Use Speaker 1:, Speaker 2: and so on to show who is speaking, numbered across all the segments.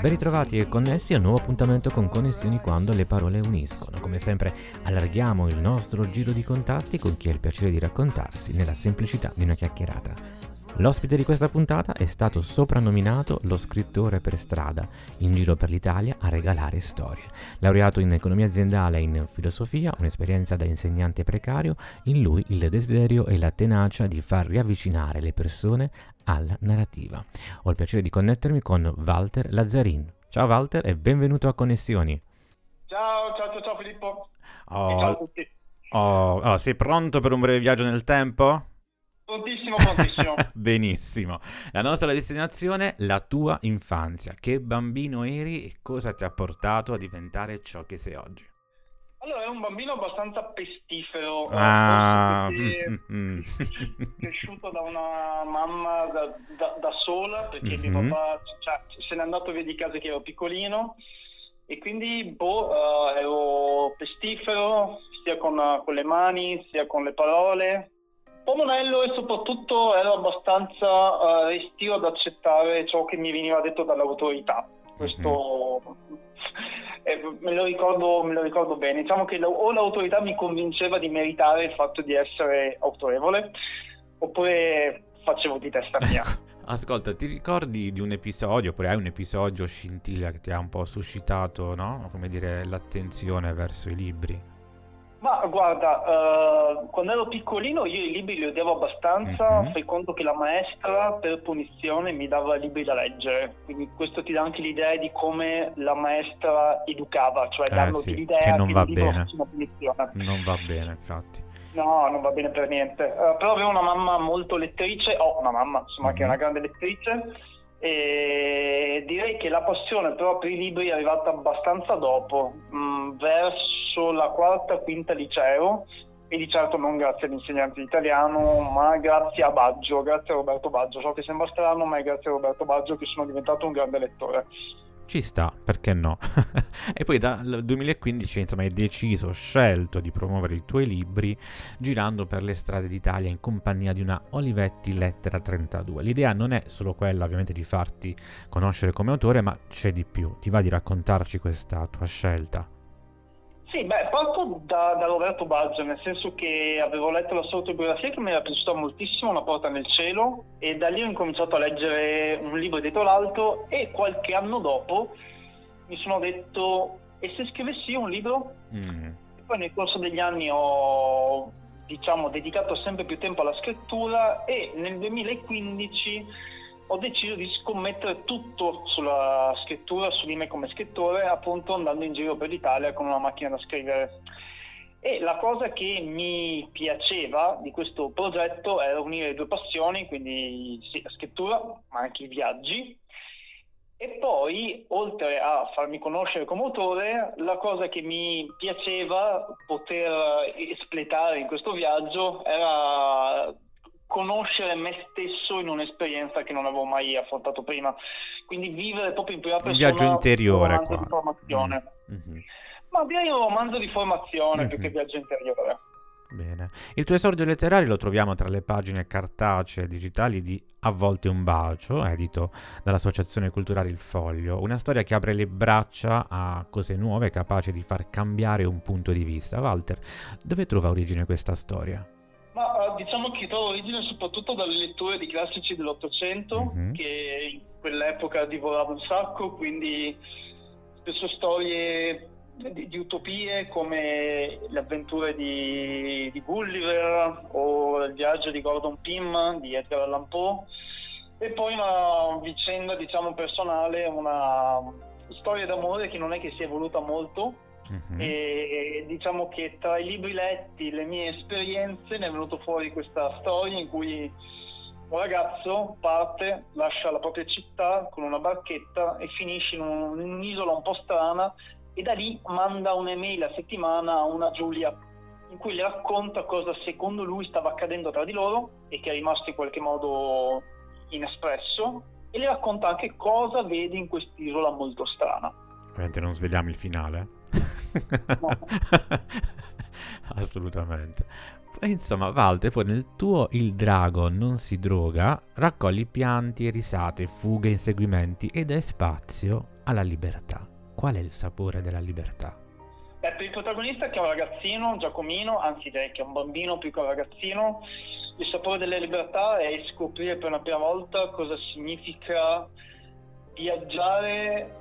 Speaker 1: Ben ritrovati e connessi a un nuovo appuntamento con Connessioni quando le parole uniscono. Come sempre allarghiamo il nostro giro di contatti con chi ha il piacere di raccontarsi nella semplicità di una chiacchierata. L'ospite di questa puntata è stato soprannominato lo scrittore per strada, in giro per l'Italia a regalare storie. Laureato in economia aziendale e in filosofia, un'esperienza da insegnante precario, in lui il desiderio e la tenacia di far riavvicinare le persone alla narrativa. Ho il piacere di connettermi con Walter Lazzarin. Ciao Walter e benvenuto a Connessioni.
Speaker 2: Ciao, ciao, ciao, ciao Filippo.
Speaker 1: Oh,
Speaker 2: ciao a tutti.
Speaker 1: Oh, oh, sei pronto per un breve viaggio nel tempo?
Speaker 2: Prontissimo, prontissimo.
Speaker 1: Benissimo. La nostra destinazione, la tua infanzia. Che bambino eri e cosa ti ha portato a diventare ciò che sei oggi?
Speaker 2: Allora, è un bambino abbastanza pestifero.
Speaker 1: Ah,
Speaker 2: eh,
Speaker 1: mm, mm,
Speaker 2: cresciuto da una mamma da, da, da sola, perché
Speaker 1: Mhm.
Speaker 2: mio papà cioè, se n'è andato via di casa che ero piccolino. E quindi, boh, eh, ero pestifero, sia con, con le mani, sia con le parole. Un po' monello e soprattutto ero abbastanza eh, restio ad accettare ciò che mi veniva detto dall'autorità. Questo eh, me, lo ricordo, me lo ricordo bene. Diciamo che la- o l'autorità mi convinceva di meritare il fatto di essere autorevole, oppure facevo di testa mia.
Speaker 1: Ascolta, ti ricordi di un episodio, oppure hai un episodio scintilla che ti ha un po' suscitato, no? Come dire, l'attenzione verso i libri?
Speaker 2: Ma guarda, eh, quando ero piccolino io i libri li odiavo abbastanza,
Speaker 1: Mhm.
Speaker 2: fai conto che la maestra per punizione mi dava libri da leggere, quindi questo ti dà anche l'idea di come la maestra educava, cioè
Speaker 1: Eh,
Speaker 2: danno
Speaker 1: sì,
Speaker 2: l'idea
Speaker 1: che non
Speaker 2: il
Speaker 1: va bene. Non va bene, infatti.
Speaker 2: No, non va bene per niente. Eh, però avevo una mamma molto lettrice, ho una mamma, insomma, che è
Speaker 1: Mhm.
Speaker 2: una grande lettrice, e direi che la passione però per i libri è arrivata abbastanza dopo, mh, verso la quarta, quinta liceo, e di certo non grazie di italiano, ma grazie a Baggio, grazie a Roberto Baggio. So che sembra strano, ma è grazie a Roberto Baggio che sono diventato un grande lettore.
Speaker 1: Ci sta, perché no? e poi dal 2015, insomma, hai deciso, scelto di promuovere i tuoi libri girando per le strade d'Italia in compagnia di una Olivetti Lettera 32. L'idea non è solo quella, ovviamente, di farti conoscere come autore, ma c'è di più. Ti va di raccontarci questa tua scelta?
Speaker 2: Sì, beh, parto da, da Roberto Baggio, nel senso che avevo letto la sua autobiografia che mi era piaciuta moltissimo, Una porta nel cielo, e da lì ho incominciato a leggere un libro dietro l'altro e qualche anno dopo mi sono detto, e se scrivessi io un libro?
Speaker 1: Mm.
Speaker 2: Poi nel corso degli anni ho, diciamo, dedicato sempre più tempo alla scrittura e nel 2015 ho deciso di scommettere tutto sulla scrittura, su di me come scrittore, appunto andando in giro per l'Italia con una macchina da scrivere. E la cosa che mi piaceva di questo progetto era unire le due passioni, quindi sì, la scrittura, ma anche i viaggi. E poi, oltre a farmi conoscere come autore, la cosa che mi piaceva poter espletare in questo viaggio era conoscere me stesso in un'esperienza che non avevo mai affrontato prima. Quindi vivere proprio in prima
Speaker 1: Un
Speaker 2: persona
Speaker 1: viaggio interiore
Speaker 2: un
Speaker 1: qua.
Speaker 2: di formazione.
Speaker 1: Mm. Mhm.
Speaker 2: Ma direi un romanzo di formazione più
Speaker 1: Mhm.
Speaker 2: che viaggio interiore.
Speaker 1: Bene. Il tuo esordio letterario lo troviamo tra le pagine cartacee e digitali di A volte un bacio, edito dall'Associazione Culturale Il Foglio, una storia che apre le braccia a cose nuove capaci di far cambiare un punto di vista. Walter, dove trova origine questa storia?
Speaker 2: Diciamo che trovo origine soprattutto dalle letture di classici dell'Ottocento,
Speaker 1: Mhm.
Speaker 2: che in quell'epoca divoravo un sacco, quindi spesso storie di, di utopie come le avventure di, di Gulliver o il viaggio di Gordon Pym di Edgar Allan Poe e poi una vicenda diciamo personale, una storia d'amore che non è che si è evoluta molto
Speaker 1: Mhm.
Speaker 2: e diciamo che tra i libri letti, le mie esperienze, ne è venuto fuori questa storia in cui un ragazzo parte, lascia la propria città con una barchetta e finisce in, un- in un'isola un po' strana e da lì manda un'email a settimana a una Giulia in cui le racconta cosa secondo lui stava accadendo tra di loro e che è rimasto in qualche modo inespresso e le racconta anche cosa vede in quest'isola molto strana.
Speaker 1: Ovviamente non svegliamo il finale. No. Assolutamente. Insomma, Walter, poi nel tuo Il drago non si droga, raccogli pianti, risate, fughe, inseguimenti e dai spazio alla libertà. Qual è il sapore della libertà?
Speaker 2: Beh, per il protagonista che è un ragazzino, Giacomino, anzi direi che è un bambino più che un ragazzino, il sapore della libertà è scoprire per la prima volta cosa significa viaggiare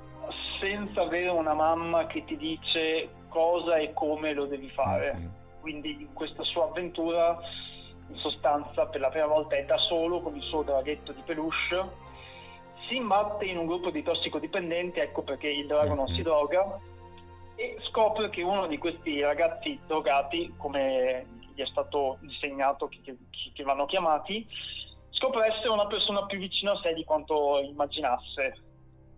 Speaker 2: senza avere una mamma che ti dice cosa e come lo devi fare. Mm-hmm. Quindi in questa sua avventura, in sostanza, per la prima volta è da solo con il suo draghetto di peluche, si imbatte in un gruppo di tossicodipendenti, ecco perché il drago non si mm-hmm. droga, e scopre che uno di questi ragazzi drogati, come gli è stato insegnato che, che, che vanno chiamati, scopre essere una persona più vicina a sé di quanto immaginasse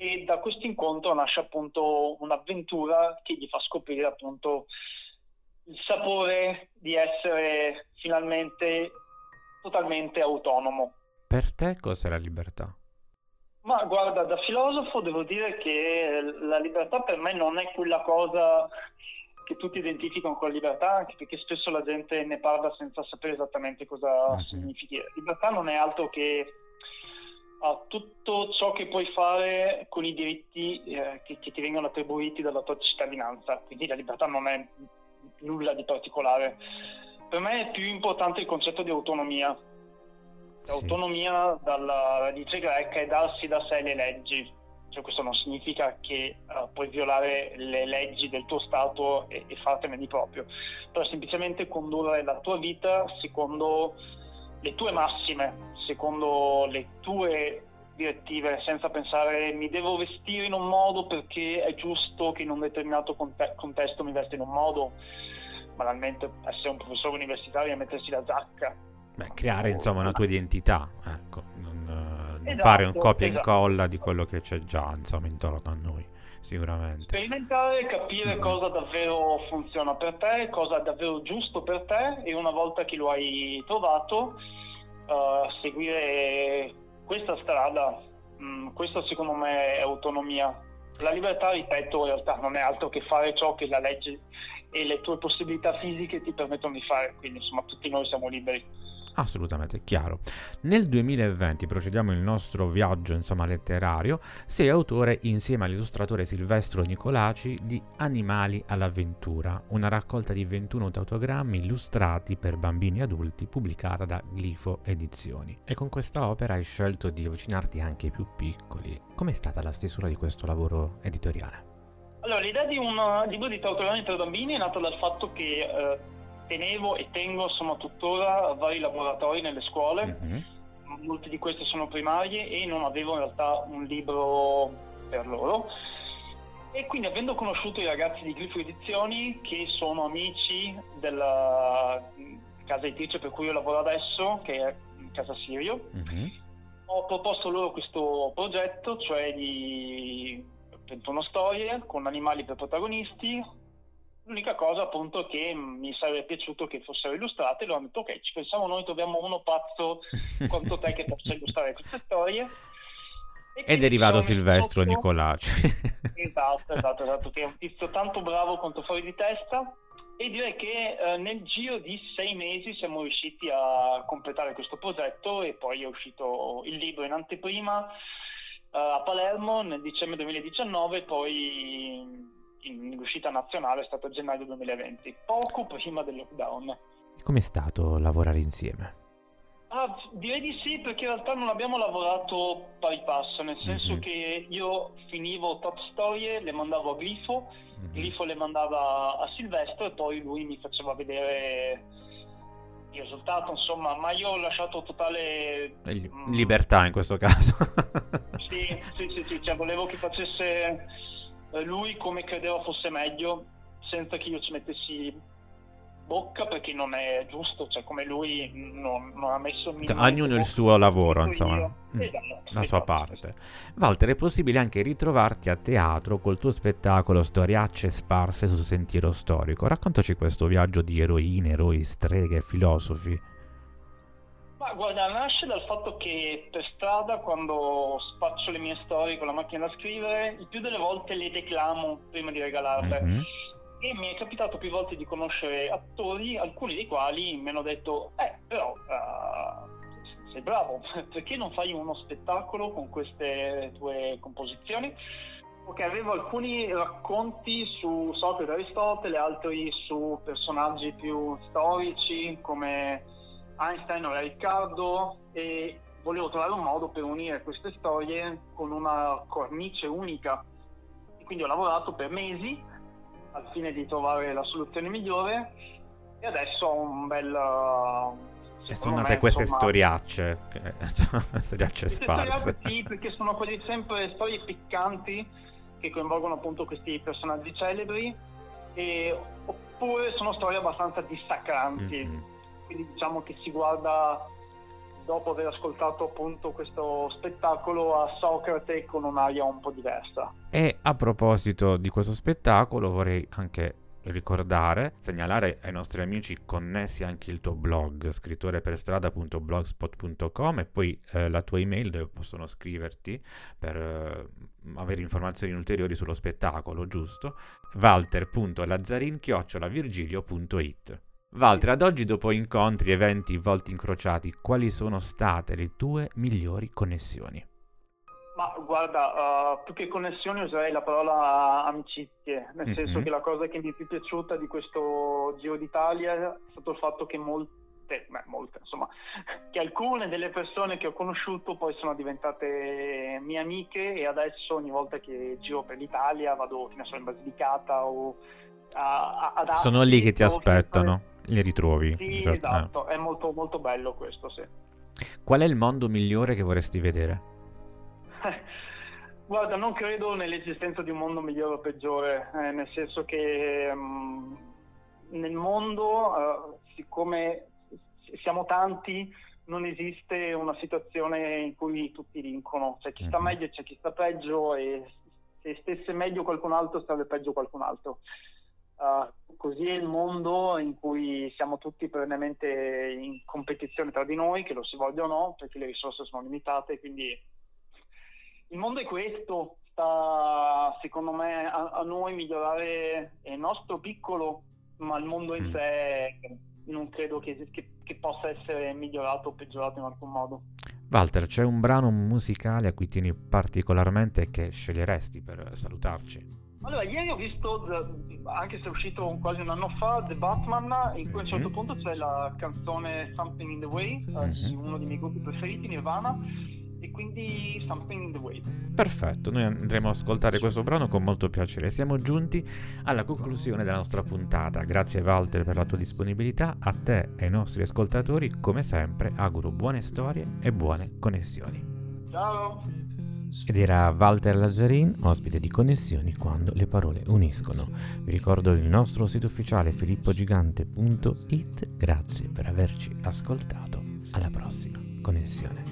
Speaker 2: e da questo incontro nasce appunto un'avventura che gli fa scoprire appunto il sapore di essere finalmente totalmente autonomo.
Speaker 1: Per te cos'è la libertà?
Speaker 2: Ma guarda, da filosofo devo dire che la libertà per me non è quella cosa che tutti identificano con la libertà, anche perché spesso la gente ne parla senza sapere esattamente cosa uh-huh. significhi. Libertà non è altro che uh, tutto ciò che puoi fare con i diritti eh, che, che, ti vengono attribuiti dalla tua cittadinanza. Quindi la libertà non è nulla di particolare. Per me è più importante il concetto di autonomia. L'autonomia sì. dalla radice greca è darsi da sé le leggi cioè, questo non significa che uh, puoi violare le leggi del tuo Stato e, e fartene di proprio, però semplicemente condurre la tua vita secondo le tue massime, secondo le tue direttive, senza pensare mi devo vestire in un modo perché è giusto che in un determinato conte- contesto mi vesta in un modo, banalmente essere un professore universitario e mettersi la giacca.
Speaker 1: Beh, creare insomma una tua identità, ecco. Non, esatto, fare un copia e esatto. incolla di quello che c'è già insomma intorno a noi sicuramente
Speaker 2: sperimentare capire mm. cosa davvero funziona per te cosa è davvero giusto per te e una volta che lo hai trovato uh, seguire questa strada mm, questo secondo me è autonomia. La libertà ripeto in realtà non è altro che fare ciò che la legge e le tue possibilità fisiche ti permettono di fare quindi insomma tutti noi siamo liberi
Speaker 1: Assolutamente, chiaro. Nel 2020 procediamo il nostro viaggio insomma, letterario, sei autore insieme all'illustratore Silvestro Nicolaci di Animali all'avventura, una raccolta di 21 autogrammi illustrati per bambini e adulti pubblicata da Glifo Edizioni. E con questa opera hai scelto di avvicinarti anche ai più piccoli. Com'è stata la stesura di questo lavoro editoriale?
Speaker 2: Allora, l'idea di un libro di autogrammi per bambini è nata dal fatto che... Eh tenevo e tengo, sono tuttora vari laboratori nelle scuole, mm-hmm. molti di questi sono primarie e non avevo in realtà un libro per loro. E quindi avendo conosciuto i ragazzi di Glifo Edizioni, che sono amici della casa editrice per cui io lavoro adesso, che è Casa Sirio, mm-hmm. ho proposto loro questo progetto, cioè di 21 storie con animali per protagonisti, L'unica cosa appunto che mi sarebbe piaciuto che fossero illustrate, loro hanno detto ok, ci pensiamo noi, troviamo uno pazzo quanto te che possa illustrare queste storie.
Speaker 1: È derivato Silvestro troppo... Nicolaci.
Speaker 2: esatto, esatto, esatto, che è un tizio tanto bravo quanto fuori di testa e direi che eh, nel giro di sei mesi siamo riusciti a completare questo progetto e poi è uscito il libro in anteprima eh, a Palermo nel dicembre 2019 poi in uscita nazionale è stato a gennaio 2020, poco prima del lockdown.
Speaker 1: Com'è stato lavorare insieme?
Speaker 2: Ah, direi di sì, perché in realtà non abbiamo lavorato pari passo, nel senso mm-hmm. che io finivo top storie, le mandavo a Glifo, mm-hmm. Glifo le mandava a Silvestro e poi lui mi faceva vedere il risultato, insomma, ma io ho lasciato totale
Speaker 1: mm, libertà in questo caso.
Speaker 2: sì, sì, sì, sì, cioè volevo che facesse eh, lui come credeva fosse meglio, senza che io ci mettessi bocca perché non è giusto, cioè come lui non, non ha messo
Speaker 1: cioè, ognuno il suo lavoro, insomma, mm, esatto, la sua esatto. parte. Walter, è possibile anche ritrovarti a teatro col tuo spettacolo Storiacce sparse sul sentiero storico. Raccontaci questo viaggio di eroine, eroi, streghe, filosofi.
Speaker 2: Ma guarda, nasce dal fatto che per strada, quando spaccio le mie storie con la macchina da scrivere, il più delle volte le declamo prima di regalarle. Mm-hmm e mi è capitato più volte di conoscere attori, alcuni dei quali mi hanno detto, eh, però uh, sei bravo, perché non fai uno spettacolo con queste tue composizioni? Ok, avevo alcuni racconti su Socrate e Aristotele, altri su personaggi più storici come Einstein o Riccardo e volevo trovare un modo per unire queste storie con una cornice unica. E quindi ho lavorato per mesi al fine di trovare la soluzione migliore e adesso ho un bel...
Speaker 1: E sono nate queste insomma, storiacce, storiacce sparse.
Speaker 2: Sì, perché sono quasi sempre storie piccanti che coinvolgono appunto questi personaggi celebri, e, oppure sono storie abbastanza dissacranti. Mm-hmm. Quindi diciamo che si guarda dopo aver ascoltato appunto questo spettacolo a Socrate con un'aria un po' diversa.
Speaker 1: E a proposito di questo spettacolo vorrei anche ricordare, segnalare ai nostri amici connessi anche il tuo blog scrittoreperstrada.blogspot.com e poi eh, la tua email dove possono scriverti per eh, avere informazioni ulteriori sullo spettacolo, giusto? walter.lazzarin-virgilio.it Valtre, ad oggi dopo incontri, eventi, volti incrociati, quali sono state le tue migliori connessioni?
Speaker 2: Ma guarda, uh, più che connessioni userei la parola amicizie, nel mm-hmm. senso che la cosa che mi è più piaciuta di questo Giro d'Italia è stato il fatto che molte, beh, molte, insomma, che alcune delle persone che ho conosciuto poi sono diventate mie amiche e adesso ogni volta che giro per l'Italia vado, fino a in Basilicata o a,
Speaker 1: ad Sono lì che ti aspettano li ritrovi.
Speaker 2: Sì, certo. esatto, eh. è molto, molto bello questo, sì.
Speaker 1: Qual è il mondo migliore che vorresti vedere?
Speaker 2: Guarda, non credo nell'esistenza di un mondo migliore o peggiore, eh, nel senso che um, nel mondo, uh, siccome siamo tanti, non esiste una situazione in cui tutti vincono, c'è chi sta mhm. meglio e c'è chi sta peggio e se stesse meglio qualcun altro starebbe peggio qualcun altro. Uh, così è il mondo in cui siamo tutti perennemente in competizione tra di noi, che lo si voglia o no, perché le risorse sono limitate, quindi il mondo è questo, sta secondo me a, a noi migliorare il nostro piccolo, ma il mondo in mm. sé non credo che, che, che possa essere migliorato o peggiorato in alcun modo.
Speaker 1: Walter, c'è un brano musicale a cui tieni particolarmente e che sceglieresti per salutarci?
Speaker 2: Allora, ieri ho visto, anche se è uscito quasi un anno fa, The Batman, in cui a un certo mhm. punto c'è la canzone Something in the Way, mm-hmm. di uno dei miei gruppi preferiti, Nirvana, e quindi Something in the Way.
Speaker 1: Perfetto, noi andremo ad ascoltare questo brano con molto piacere. Siamo giunti alla conclusione della nostra puntata. Grazie Walter per la tua disponibilità, a te e ai nostri ascoltatori, come sempre, auguro buone storie e buone connessioni.
Speaker 2: Ciao!
Speaker 1: Ed era Walter Lazzarin, ospite di Connessioni quando le parole uniscono. Vi ricordo il nostro sito ufficiale filippogigante.it. Grazie per averci ascoltato. Alla prossima connessione.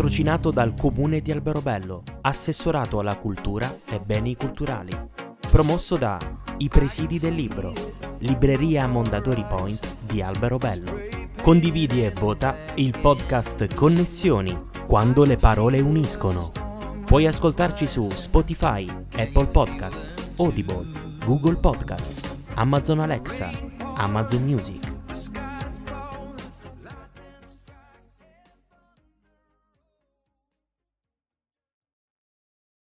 Speaker 3: Patrocinato dal Comune di Alberobello, assessorato alla cultura e beni culturali. Promosso da I Presidi del Libro, Libreria Mondadori Point di Alberobello. Condividi e vota il podcast Connessioni, quando le parole uniscono. Puoi ascoltarci su Spotify, Apple Podcast, Audible, Google Podcast, Amazon Alexa, Amazon Music.